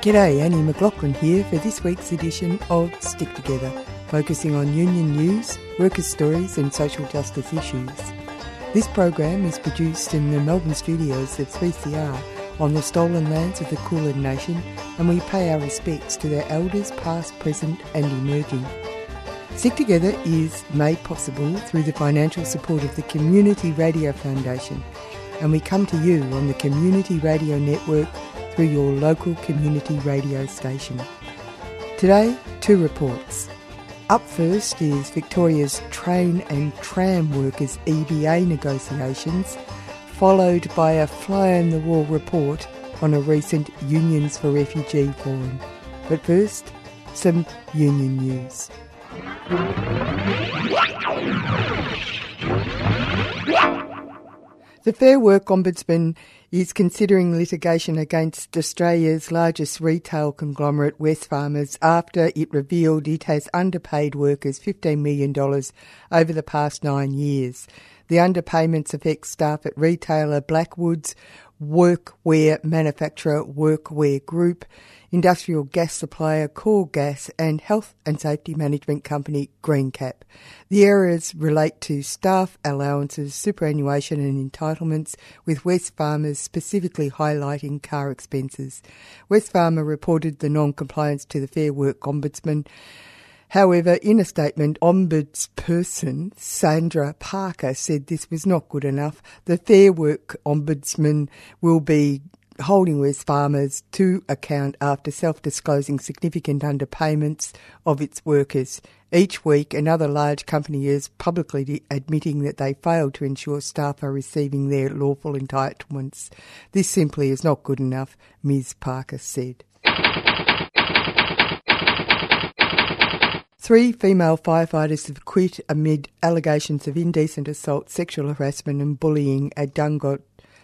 G'day, Annie McLaughlin here for this week's edition of Stick Together, focusing on union news, workers' stories, and social justice issues. This program is produced in the Melbourne studios of 3CR on the stolen lands of the Kulin Nation, and we pay our respects to their elders past, present, and emerging. Stick Together is made possible through the financial support of the Community Radio Foundation, and we come to you on the Community Radio Network through your local community radio station. Today, two reports. Up first is Victoria's train and tram workers EBA negotiations, followed by a fly on the wall report on a recent Unions for Refugee forum. But first, some union news. The Fair Work Ombudsman is considering litigation against Australia's largest retail conglomerate, Wesfarmers, after it revealed it has underpaid workers $15 million over the past nine years. The underpayments affect staff at retailer Blackwoods, workwear manufacturer Workwear Group, industrial gas supplier Coregas, and health and safety management company Greencap. The errors relate to staff allowances, superannuation and entitlements, with Wesfarmers specifically highlighting car expenses. West Farmer reported the non-compliance to the Fair Work Ombudsman. However, in a statement, Ombudsperson Sandra Parker said this was not good enough. The Fair Work Ombudsman will be holding Wesfarmers to account after self disclosing significant underpayments of its workers. Each week, another large company is publicly admitting that they failed to ensure staff are receiving their lawful entitlements. This simply is not good enough, Ms. Parker said. Three female firefighters have quit amid allegations of indecent assault, sexual harassment, and bullying at Dungog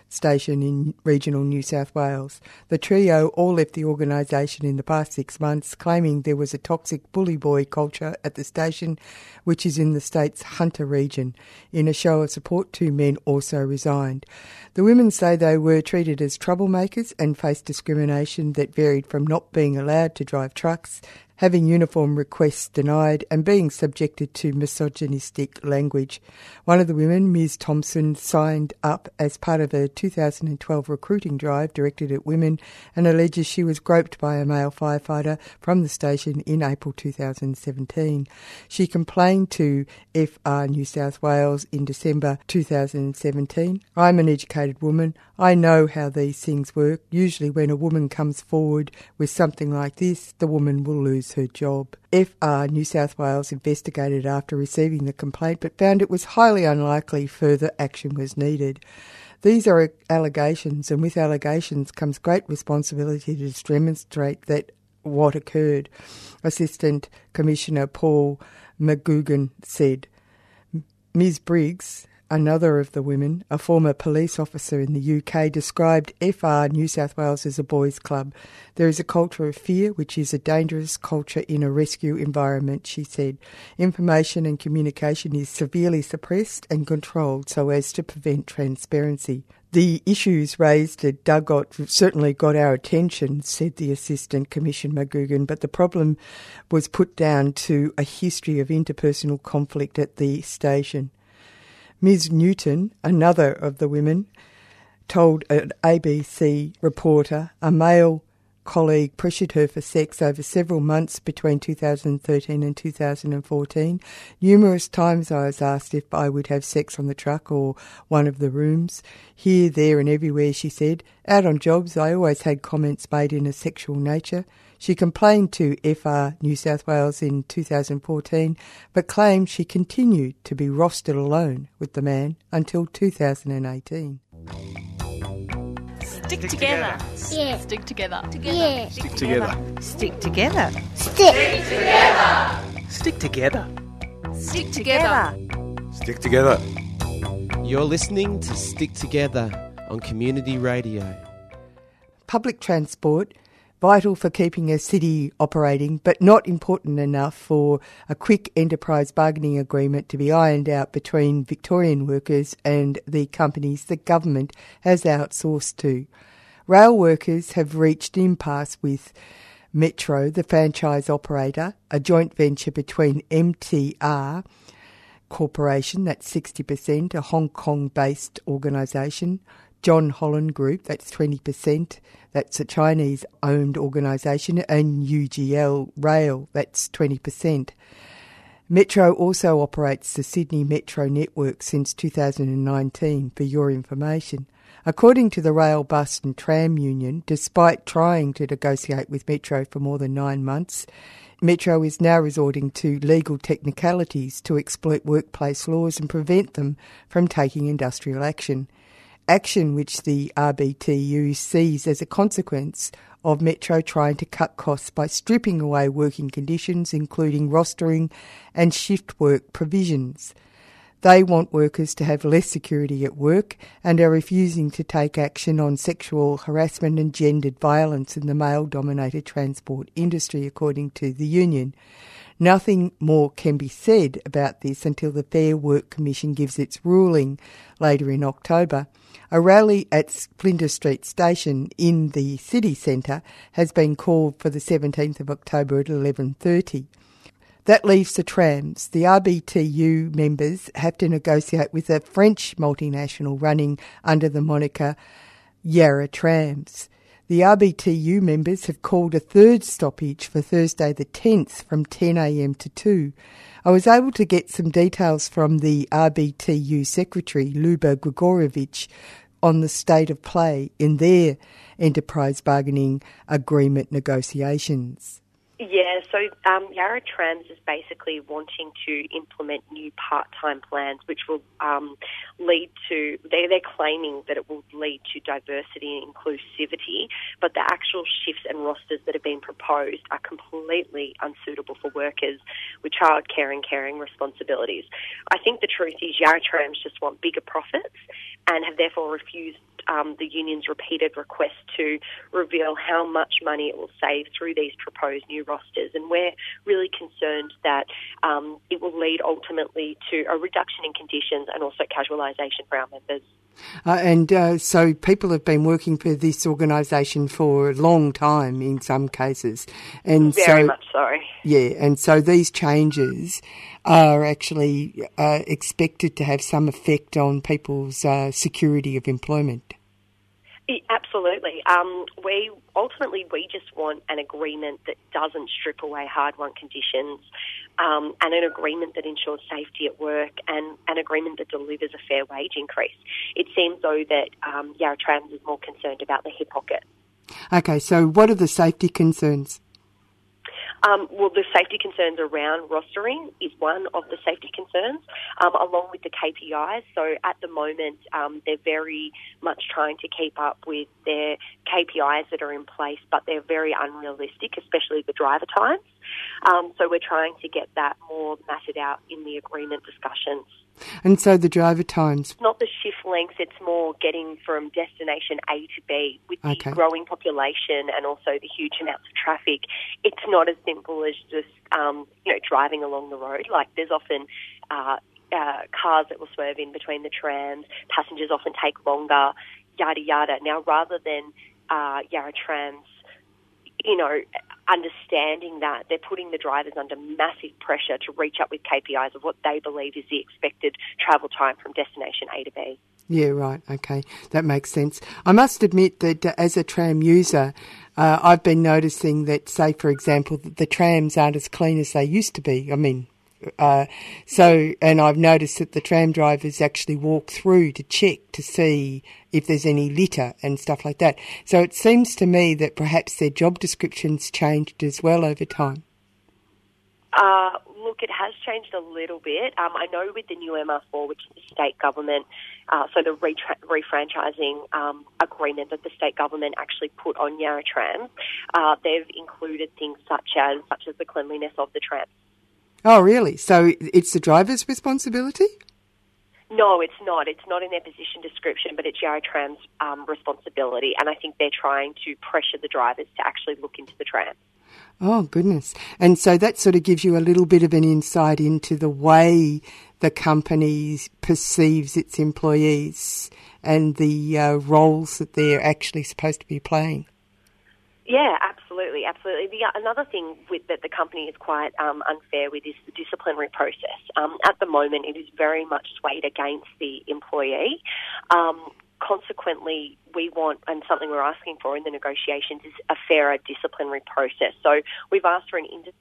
station in regional New South Wales. The trio all left the organisation in the past six months, claiming there was a toxic bully boy culture at the station, which is in the state's Hunter region. In a show of support, two men also resigned. The women say they were treated as troublemakers and faced discrimination that varied from not being allowed to drive trucks having uniform requests denied, and being subjected to misogynistic language. One of the women, Ms. Thompson, signed up as part of a 2012 recruiting drive directed at women and alleges she was groped by a male firefighter from the station in April 2017. She complained to FR New South Wales in December 2017. I'm an educated woman. I know how these things work. Usually, when a woman comes forward with something like this, the woman will lose her job. FR New South Wales investigated after receiving the complaint but found it was highly unlikely further action was needed. These are allegations, and with allegations comes great responsibility to demonstrate that what occurred. Assistant Commissioner Paul McGugan said. Ms. Briggs Another of the women, a former police officer in the UK, described FR New South Wales as a boys' club. There is a culture of fear, which is a dangerous culture in a rescue environment, she said. Information and communication is severely suppressed and controlled so as to prevent transparency. The issues raised at Dungog certainly got our attention, said the Assistant Commissioner McGugan, but the problem was put down to a history of interpersonal conflict at the station. Ms. Newton, another of the women, told an ABC reporter a male colleague pressured her for sex over several months between 2013 and 2014. Numerous times I was asked if I would have sex on the truck or one of the rooms. Here, there, and everywhere, she said. Out on jobs, I always had comments made in a sexual nature. She complained to FR New South Wales in 2014, but claimed she continued to be rostered alone with the man until 2018. Stick together. Yeah. Stick together. Yeah. Stick together. Stick together. Stick. Together. Stick together. Stick together. Stick together. You're listening to Stick Together on Community Radio. Public transport vital for keeping a city operating, but not important enough for a quick enterprise bargaining agreement to be ironed out between Victorian workers and the companies the government has outsourced to. Rail workers have reached impasse with Metro, the franchise operator, a joint venture between MTR Corporation, that's 60%, a Hong Kong based organisation, John Holland Group, that's 20%, that's a Chinese owned organisation, and UGL Rail, that's 20%. Metro also operates the Sydney Metro network since 2019, for your information. According to the Rail, Bus and Tram Union, despite trying to negotiate with Metro for more than nine months, Metro is now resorting to legal technicalities to exploit workplace laws and prevent them from taking industrial action. Action which the RBTU sees as a consequence of Metro trying to cut costs by stripping away working conditions, including rostering and shift work provisions. They want workers to have less security at work and are refusing to take action on sexual harassment and gendered violence in the male dominated transport industry, according to the union. Nothing more can be said about this until the Fair Work Commission gives its ruling later in October. A rally at Flinders Street Station in the city centre has been called for the 17th of October at 11:30. That leaves the trams. The RBTU members have to negotiate with a French multinational running under the moniker Yarra Trams. The RBTU members have called a third stoppage for Thursday the 10th from 10am to 2. I was able to get some details from the RBTU secretary, Luba Grigorovitch, on the state of play in their enterprise bargaining agreement negotiations. So um, Yarra Trams is basically wanting to implement new part-time plans, which will um, lead to. They, they're claiming that it will lead to diversity and inclusivity, but the actual shifts and rosters that have been proposed are completely unsuitable for workers with childcare and caring responsibilities. I think the truth is Yarra Trams just want bigger profits and have therefore refused um, the union's repeated request to reveal how much money it will save through these proposed new rosters. And we're really concerned that um, it will lead ultimately to a reduction in conditions and also casualisation for our members. Uh, and uh, so people have been working for this organisation for a long time in some cases. And Very so, much so. Yeah, and so these changes are actually uh, expected to have some effect on people's uh, security of employment. Absolutely. Um, we ultimately we just want an agreement that doesn't strip away hard-won conditions, um, and an agreement that ensures safety at work, and an agreement that delivers a fair wage increase. It seems though that um, Yarra Trams is more concerned about the hip pocket. Okay, so what are the safety concerns? Um, well, the safety concerns around rostering is one of the safety concerns, um, along with the KPIs. So at the moment, um, they're very much trying to keep up with their KPIs that are in place, but they're very unrealistic, especially the driver times. Um, so we're trying to get that more matted out in the agreement discussions. And so the driver times? Not the shift lengths, it's more getting from destination A to B. With the Okay. growing population and also the huge amounts of traffic, it's not as simple as just, um, you know, driving along the road. Like there's often uh, uh, cars that will swerve in between the trams, passengers often take longer, yada yada. Now, rather than uh, Yarra Trams you know, understanding that they're putting the drivers under massive pressure to reach up with KPIs of what they believe is the expected travel time from destination A to B. Yeah, right. Okay, that makes sense. I must admit that uh, as a tram user, uh, I've been noticing that, say, for example, that the trams aren't as clean as they used to be. I mean, uh, so, and I've noticed that the tram drivers actually walk through to check to see if there's any litter and stuff like that. So it seems to me that perhaps their job descriptions changed as well over time. Uh, look, it has changed a little bit. Um, I know with the new MR4, which is the state government, uh, so the retra- refranchising um, agreement that the state government actually put on Yarra Trams, uh, they've included things such as such as the cleanliness of the trams. Oh, really? So it's the driver's responsibility? No, it's not. It's not in their position description, but it's Yarra Tram's um, responsibility. And I think they're trying to pressure the drivers to actually look into the tram. Oh, goodness. And so that sort of gives you a little bit of an insight into the way the company perceives its employees and the uh, roles that they're actually supposed to be playing. Yeah, absolutely, absolutely. The, another thing with, that the company is quite um, unfair with is the disciplinary process. Um, at the moment, it is very much swayed against the employee. Um, consequently, we want, and something we're asking for in the negotiations, is a fairer disciplinary process. So we've asked for an independent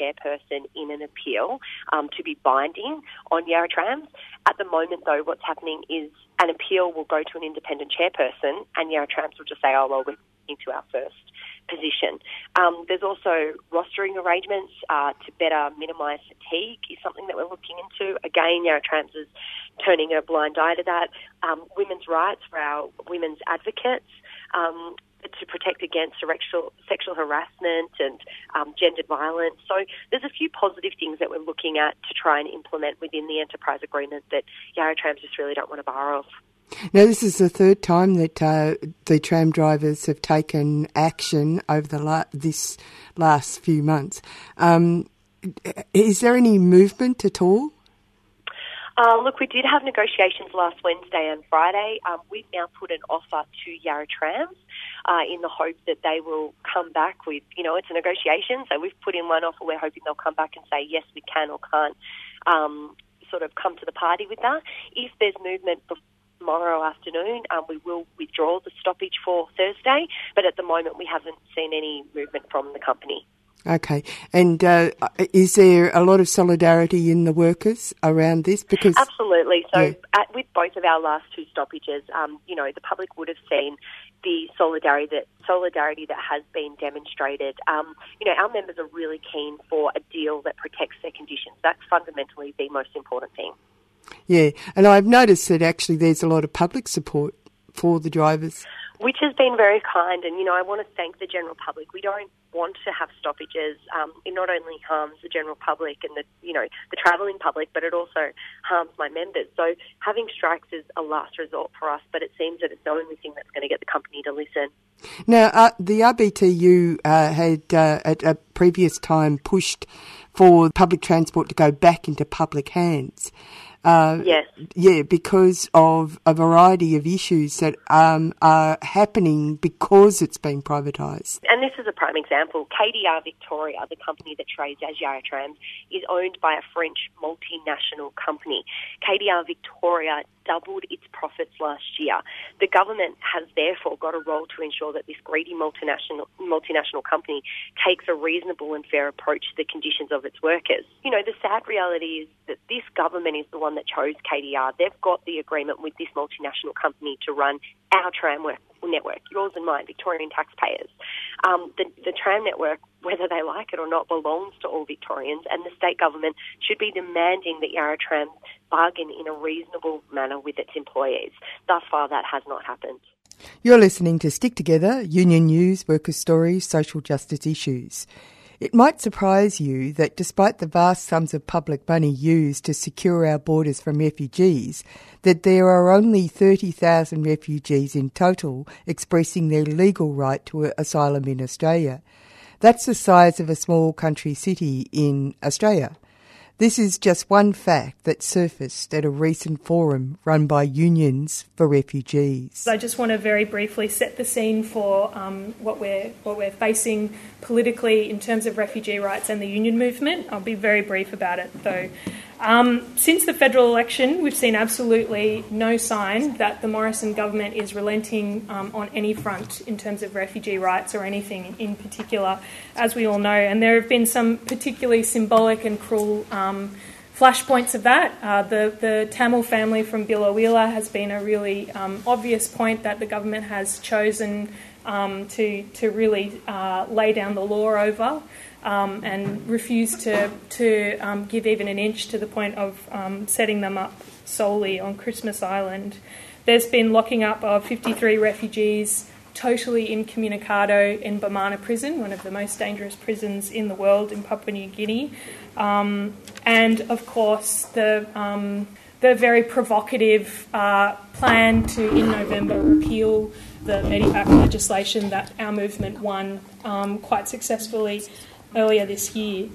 chairperson in an appeal um, to be binding on Yarra Trams. At the moment, though, what's happening is an appeal will go to an independent chairperson, and Yarra Trams will just say, "Oh well, we're into our first position. Um, there's also rostering arrangements uh, to better minimise fatigue is something that we're looking into. Again, Yarra Trams is turning a blind eye to that. Um, women's rights for our women's advocates. Um, to protect against sexual, sexual harassment and um, gendered violence. So there's a few positive things that we're looking at to try and implement within the enterprise agreement that Yarra Trams just really don't want to bar off. Now, this is the third time that uh, the tram drivers have taken action over the la- this last few months. Um, is there any movement at all? Uh, look, we did have negotiations last Wednesday and Friday. Um, we've now put an offer to Yarra Trams uh, in the hope that they will come back with, you know, it's a negotiation. So we've put in one offer. We're hoping they'll come back and say, yes, we can or can't um, sort of come to the party with that. If there's movement before tomorrow afternoon. Um, we will withdraw the stoppage for Thursday, but at the moment we haven't seen any movement from the company. Okay, and uh, is there a lot of solidarity in the workers around this? Because absolutely. So, yeah. at, with both of our last two stoppages, um, you know, the public would have seen the solidarity that solidarity that has been demonstrated. Um, you know, our members are really keen for a deal that protects their conditions. That's fundamentally the most important thing. Yeah, and I've noticed that actually there's a lot of public support for the drivers. Which has been very kind, and you know, I want to thank the general public. We don't want to have stoppages. Um, it not only harms the general public and the you know the travelling public, but it also harms my members. So having strikes is a last resort for us, but it seems that it's the only thing that's going to get the company to listen. Now, uh, the RBTU uh, had uh, at a previous time pushed for public transport to go back into public hands. Uh, yes. Yeah, because of a variety of issues that um, are happening because it's been privatised. And this is a prime example. KDR Victoria, the company that trades as Yarra Trams, is owned by a French multinational company. KDR Victoria doubled its profits last year. The government has therefore got a role to ensure that this greedy multinational multinational company takes a reasonable and fair approach to the conditions of its workers. You know, the sad reality is that this government is the one that chose KDR. They've got the agreement with this multinational company to run our tram network, yours and mine, Victorian taxpayers. Um, the, the tram network, whether they like it or not, belongs to all Victorians, and the state government should be demanding that Yarra Tram bargain in a reasonable manner with its employees. Thus far, that has not happened. You're listening to Stick Together, Union News, Workers' Stories, Social Justice Issues. It might surprise you that despite the vast sums of public money used to secure our borders from refugees, that there are only 30,000 refugees in total expressing their legal right to asylum in Australia. That's the size of a small country city in Australia. This is just one fact that surfaced at a recent forum run by unions for refugees. I just want to very briefly set the scene for um, what we're what we're facing politically in terms of refugee rights and the union movement. I'll be very brief about it, though. Um, since the federal election, we've seen absolutely no sign that the Morrison government is relenting um, on any front in terms of refugee rights or anything in particular, as we all know. And there have been some particularly symbolic and cruel um, flashpoints of that. Uh, the, the Tamil family from Biloela has been a really um, obvious point that the government has chosen um, to, to really uh, lay down the law over um, and refused to, to um, give even an inch to the point of um, setting them up solely on Christmas Island. There's been locking up of 53 refugees totally incommunicado in Bomana prison, one of the most dangerous prisons in the world in Papua New Guinea. Um, and of course, the um, the very provocative uh, plan to, in November, repeal the Medevac legislation that our movement won um, quite successfully earlier this year.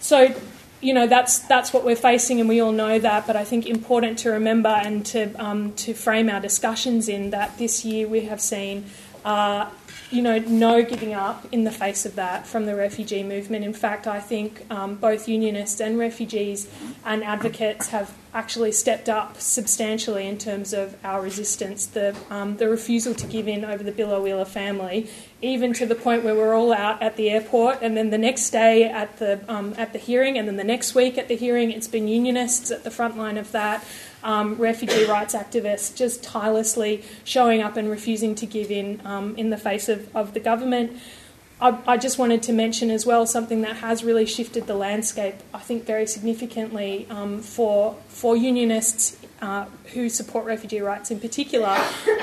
So you know that's that's what we're facing, and we all know that. But I think important to remember and to um, to frame our discussions in that this year we have seen. Uh, you know, no giving up in the face of that from the refugee movement. In fact, I think um, both unionists and refugees and advocates have actually stepped up substantially in terms of our resistance. The, um, the refusal to give in over the Biloela family, even to the point where we're all out at the airport, and then the next day at the um, at the hearing, and then the next week at the hearing, it's been unionists at the front line of that um, refugee rights activists just tirelessly showing up and refusing to give in um, in the face of, of the government. I, I, just wanted to mention as well something that has really shifted the landscape, I think, very significantly um, for, for unionists uh, who support refugee rights in particular,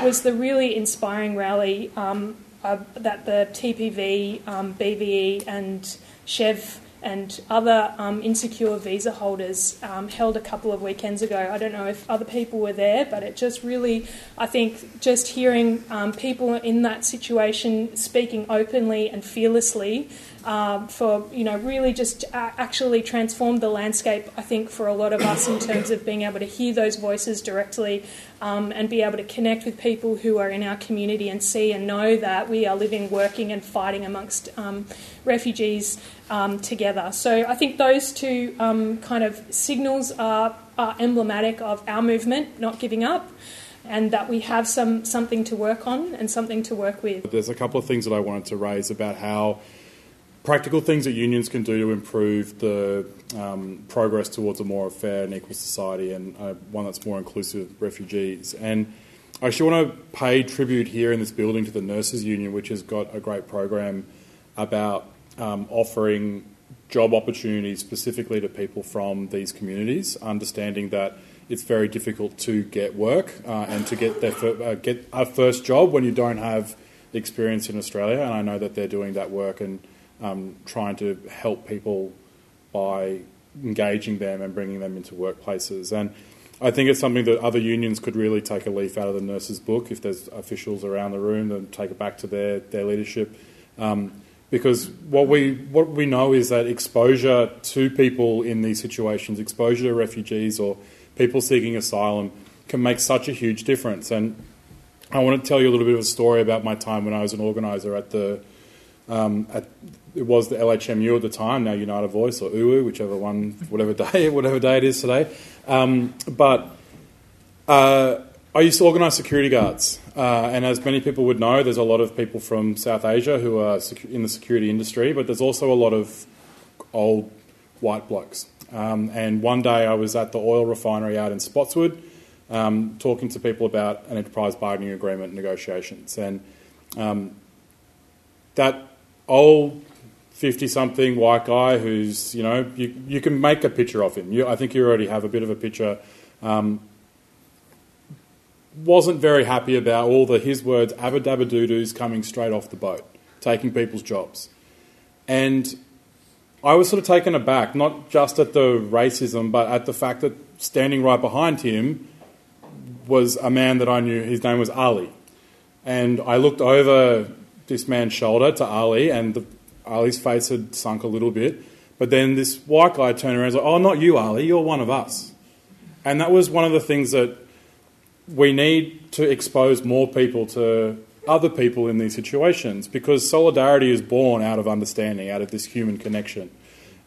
was the really inspiring rally um, uh, that the TPV, um, BVE, and SHEV and other um, insecure visa holders um, held a couple of weekends ago. I don't know if other people were there, but it just really, I think, just hearing um, people in that situation speaking openly and fearlessly um, for you know really just actually transformed the landscape. I think for a lot of us in terms of being able to hear those voices directly um, and be able to connect with people who are in our community and see and know that we are living, working, and fighting amongst um, refugees um, together. So I think those two um, kind of signals are, are emblematic of our movement, not giving up and that we have some something to work on and something to work with. There's a couple of things that I wanted to raise about how practical things that unions can do to improve the um, progress towards a more fair and equal society and uh, one that's more inclusive of refugees. And I actually want to pay tribute here in this building to the Nurses Union, which has got a great program about um, offering job opportunities specifically to people from these communities, understanding that it's very difficult to get work uh, and to get their fir- uh, get a first job when you don't have experience in Australia. And I know that they're doing that work and um, trying to help people by engaging them and bringing them into workplaces. And I think it's something that other unions could really take a leaf out of the nurses' book if there's officials around the room and take it back to their, their leadership. Um, because what we what we know is that exposure to people in these situations, exposure to refugees or people seeking asylum, can make such a huge difference. And I want to tell you a little bit of a story about my time when I was an organizer at the um, at it was the LHMU at the time, now United Voice or UWU, whichever one, whatever day, whatever day it is today. Um, but uh, I used to organise security guards, uh, and as many people would know, there's a lot of people from South Asia who are in the security industry, but there's also a lot of old white blokes. Um, and one day I was at the oil refinery out in Spotswood, um, talking to people about an enterprise bargaining agreement negotiations, and um, that old 50 something white guy who's, you know, you, you can make a picture of him. You, I think you already have a bit of a picture. Um, wasn't very happy about all the, his words, abba doo doos coming straight off the boat, taking people's jobs. And I was sort of taken aback, not just at the racism, but at the fact that standing right behind him was a man that I knew. His name was Ali. And I looked over this man's shoulder to Ali, and the Ali's face had sunk a little bit. But then this white guy turned around and was like, Oh, not you, Ali, you're one of us. And that was one of the things that we need to expose more people to other people in these situations because solidarity is born out of understanding, out of this human connection.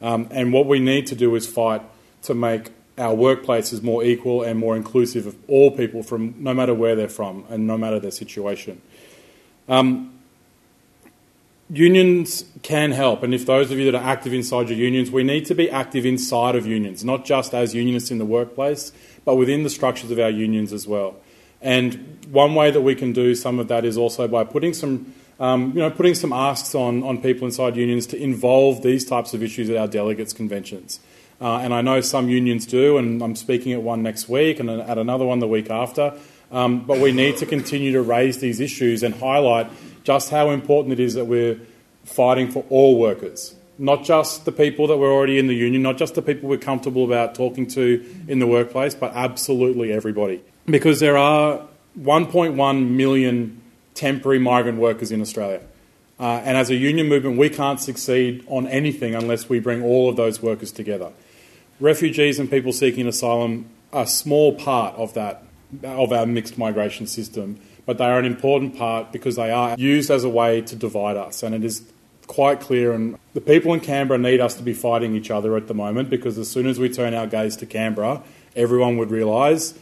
Um, and what we need to do is fight to make our workplaces more equal and more inclusive of all people from no matter where they're from and no matter their situation. Um, unions can help, and if those of you that are active inside your unions, we need to be active inside of unions, not just as unionists in the workplace, but within the structures of our unions as well. And one way that we can do some of that is also by putting some, um, you know, putting some asks on, on people inside unions to involve these types of issues at our delegates conventions. Uh, and I know some unions do, and I'm speaking at one next week and at another one the week after. Um, but we need to continue to raise these issues and highlight just how important it is that we're fighting for all workers, not just the people that were already in the union, not just the people we're comfortable about talking to in the workplace, but absolutely everybody. Because there are 1.1 million temporary migrant workers in Australia. Uh, and as a union movement, we can't succeed on anything unless we bring all of those workers together. refugees and people seeking asylum are a small part of that of our mixed migration system, but they are an important part because they are used as a way to divide us, and it is quite clear. And the people in Canberra need us to be fighting each other at the moment because as soon as we turn our gaze to Canberra, everyone would realise,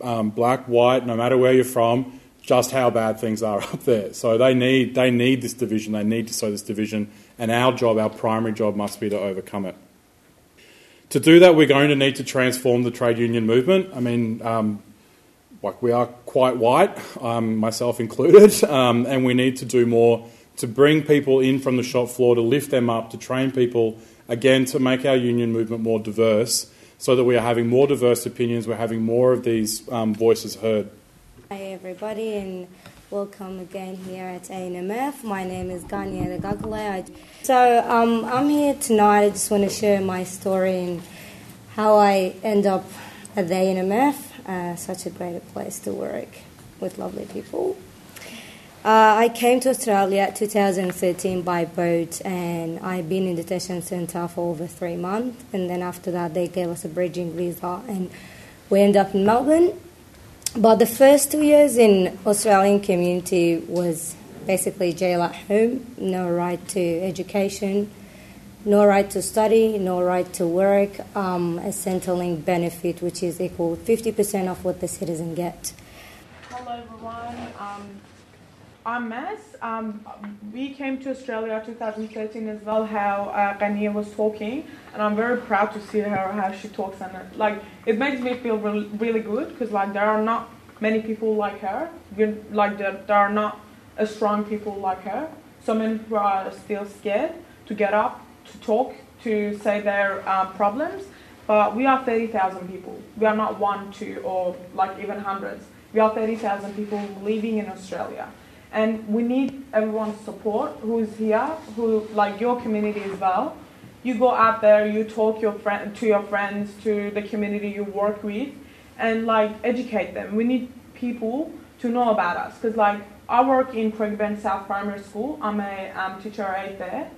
um, black, white, no matter where you're from, just how bad things are up there. So they need they need this division. They need to sow this division, and our job, our primary job, must be to overcome it. To do that, we're going to need to transform the trade union movement. I mean, um, like we are quite white, um, myself included, um, and we need to do more to bring people in from the shop floor, to lift them up, to train people again, to make our union movement more diverse, so that we are having more diverse opinions, we're having more of these um, voices heard. Hi everybody, and welcome again here at ANMF. My name is Gania Gagale. So um, I'm here tonight. I just want to share my story and how I end up at the ANMF. Uh, such a great place to work with lovely people. Uh, I came to Australia 2013 by boat, and I've been in detention centre for over three months. And then after that, they gave us a bridging visa, and we ended up in Melbourne. But the first two years in Australian community was basically jail at home, no right to education, no right to study, no right to work, um, a Centrelink benefit which is equal 50% of what the citizen get. Hello everyone, um, I'm Maz. Um, we came to Australia 2013 as well. How uh, was talking, and I'm very proud to see her how she talks, and it, like it makes me feel really, really good because like there are not many people like her. We're, like there, there are not strong people like her. So many people are still scared to get up, talk, to say their um, problems. But we are 30,000 people. We are not one, two, or like even hundreds. We are 30,000 people living in Australia and we need everyone's support who's here who like your community as well you go out there you talk your friend to your friends to the community you work with and like educate them we need people to know about us because like i work in Craigieburn south primary school i'm a um, teacher aide there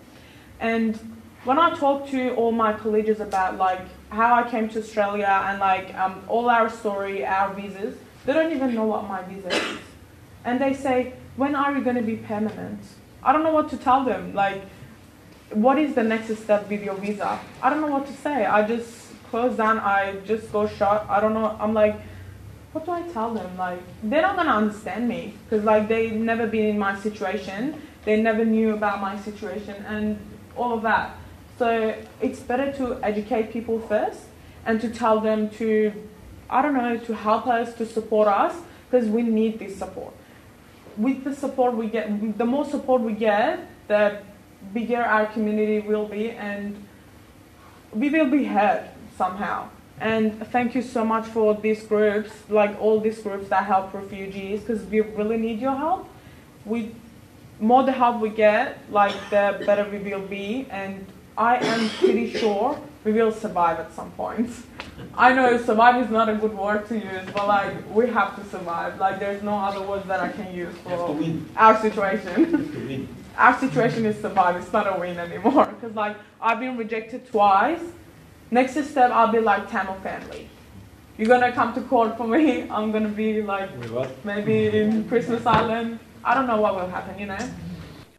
and when i talk to all my colleagues about like how i came to australia and like um, all our story our visas they don't even know what my visa is and they say when are you going to be permanent? I don't know what to tell them. Like, what is the next step with your visa? I don't know what to say. I just close down. I just go shut. I don't know. I'm like, what do I tell them? Like, they're not gonna understand me because like they've never been in my situation. They never knew about my situation and all of that. So it's better to educate people first and to tell them to, I don't know, to help us, to support us because we need this support with the support we get, the more support we get, the bigger our community will be, and we will be heard somehow. And thank you so much for these groups, like all these groups that help refugees, because we really need your help. We, more the help we get, like the better we will be, and I am pretty sure we will survive at some point. I know survive is not a good word to use, but like we have to survive. Like there's no other words that I can use for our situation. our situation is survive. It's not a win anymore. Because like I've been rejected twice. Next step, I'll be like Tamil family. You're gonna come to court for me. I'm gonna be like maybe in Christmas Island. I don't know what will happen. You know.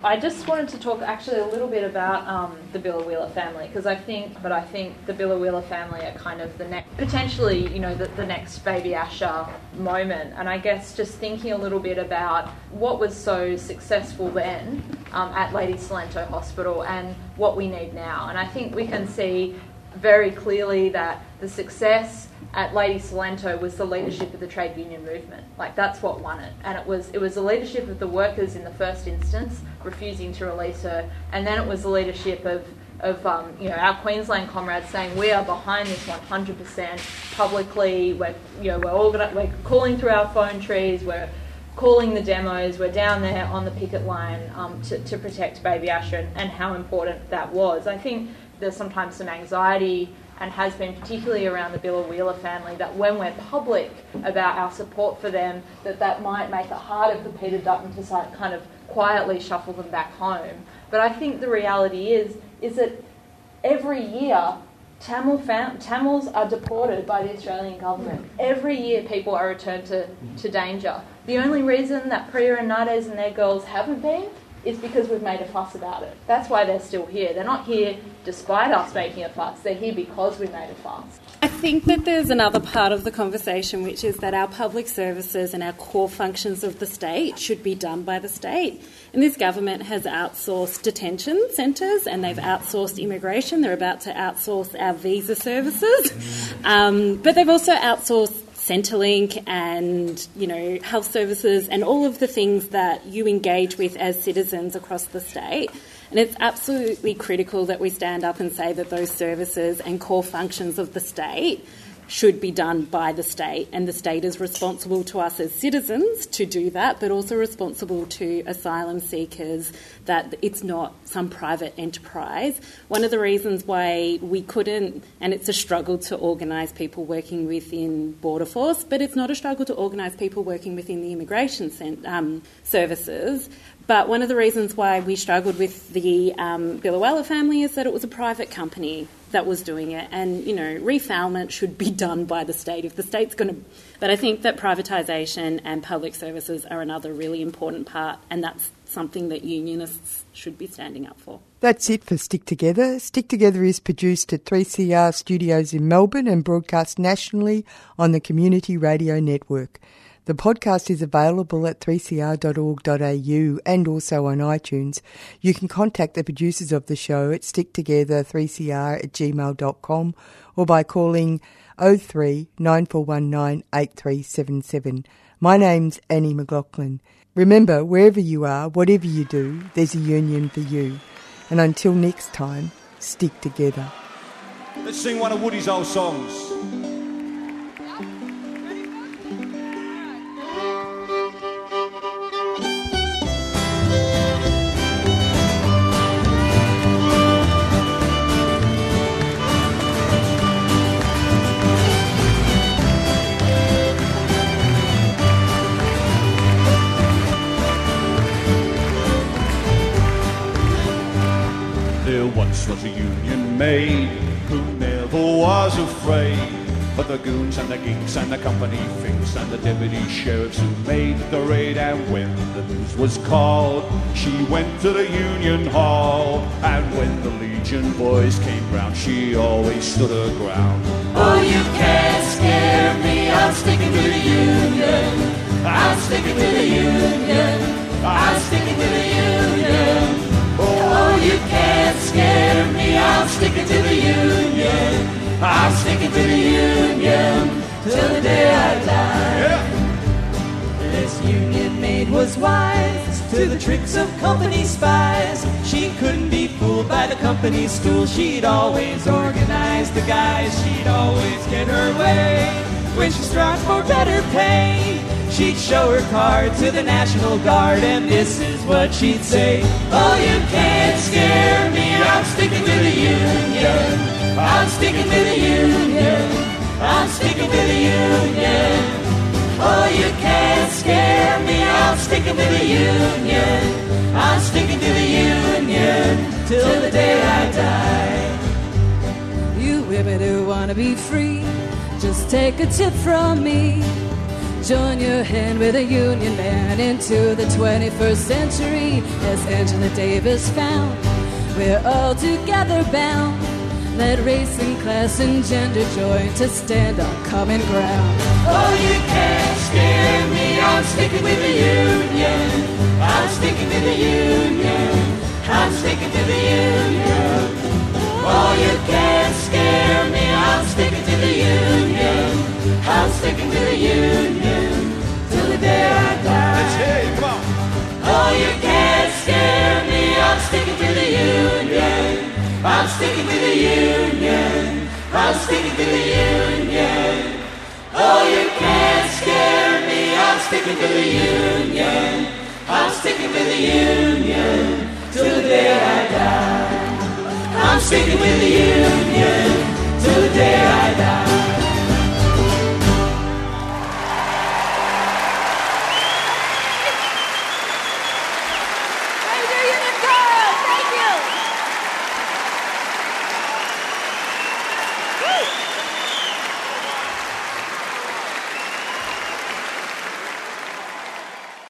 I just wanted to talk actually a little bit about um, the Biloela family because I think, but I think the Biloela family are kind of the next, potentially, you know, the, the next Baby Asher moment. And I guess just thinking a little bit about what was so successful then um, at Lady Cilento Hospital and what we need now. And I think we can see very clearly that the success at Lady Cilento was the leadership of the trade union movement. Like that's what won it, and it was it was the leadership of the workers in the first instance refusing to release her, and then it was the leadership of of um, you know our Queensland comrades saying we are behind this 100% publicly. We're you know we're organi- we're calling through our phone trees. We're calling the demos. We're down there on the picket line um, to, to protect Baby Asher and, and how important that was. I think there's sometimes some anxiety and has been particularly around the Biloela family that when we're public about our support for them, that that might make it harder for Peter Dutton to kind of quietly shuffle them back home. But I think the reality is is that every year Tamil fam- Tamils are deported by the Australian government. Every year, people are returned to, to danger. The only reason that Priya and Nades and their girls haven't been is because we've made a fuss about it. That's why they're still here. They're not here despite us making a fuss, they're here because we made a fuss. I think that there's another part of the conversation, which is that our public services and our core functions of the state should be done by the state. And this government has outsourced detention centres and they've outsourced immigration. They're about to outsource our visa services. Um, but they've also outsourced Centrelink and you know health services and all of the things that you engage with as citizens across the state. And it's absolutely critical that we stand up and say that those services and core functions of the state should be done by the state, and the state is responsible to us as citizens to do that, but also responsible to asylum seekers that it's not some private enterprise. One of the reasons why we couldn't, and it's a struggle to organise people working within Border Force, but it's not a struggle to organise people working within the immigration um, services. But one of the reasons why we struggled with the um, Biloela family is that it was a private company that was doing it. And, you know, refoulement should be done by the state if the state's going to. But I think that privatisation and public services are another really important part, and that's something that unionists should be standing up for. That's it for Stick Together. Stick Together is produced at 3CR studios in Melbourne and broadcast nationally on the Community Radio Network. The podcast is available at 3cr.org.au and also on iTunes. You can contact the producers of the show at sticktogether3cr at gmail.com or by calling 03 9419 8377. My name's Annie McLaughlin. Remember, wherever you are, whatever you do, there's a union for you. And until next time, stick together. Let's sing one of Woody's old songs. Once was a union maid who never was afraid. But the goons and the geeks and the company finks and the deputy sheriffs who made the raid. And when the news was called, she went to the union hall. And when the Legion boys came round, she always stood her ground. Oh, you can't scare me, I'm sticking to the union. I'm sticking to the union. I'm sticking to the union. You can't scare me. I'm sticking to the union. I'm sticking to the union till the day I die. Yeah. This union maid was wise to the tricks of company spies. She couldn't be fooled by the company stool. She'd always organize the guys. She'd always get her way when she struck for better pay. She'd show her card to the National Guard, and this is what she'd say. Oh, you can't scare me, I'm sticking to the Union. I'm sticking to the Union. I'm sticking to the Union. Oh, you can't scare me, I'm sticking to the Union. I'm sticking to the Union till the day I die. You women who wanna be free, just take a tip from me. Join your hand with a union man into the 21st century. As Angela Davis found, we're all together bound. Let race and class and gender join to stand on common ground. Oh, you can't scare me. I'm sticking with the union. I'm sticking to the union. I'm sticking sticking to the union till the day I die. Let's hear come on. Oh, you can't scare me. I'm sticking to the union. I'm sticking to the union. I'm sticking to the union. Oh, you can't scare me. I'm sticking to the union. I'm sticking to the union till the day I die. I'm sticking with the union till the day I die.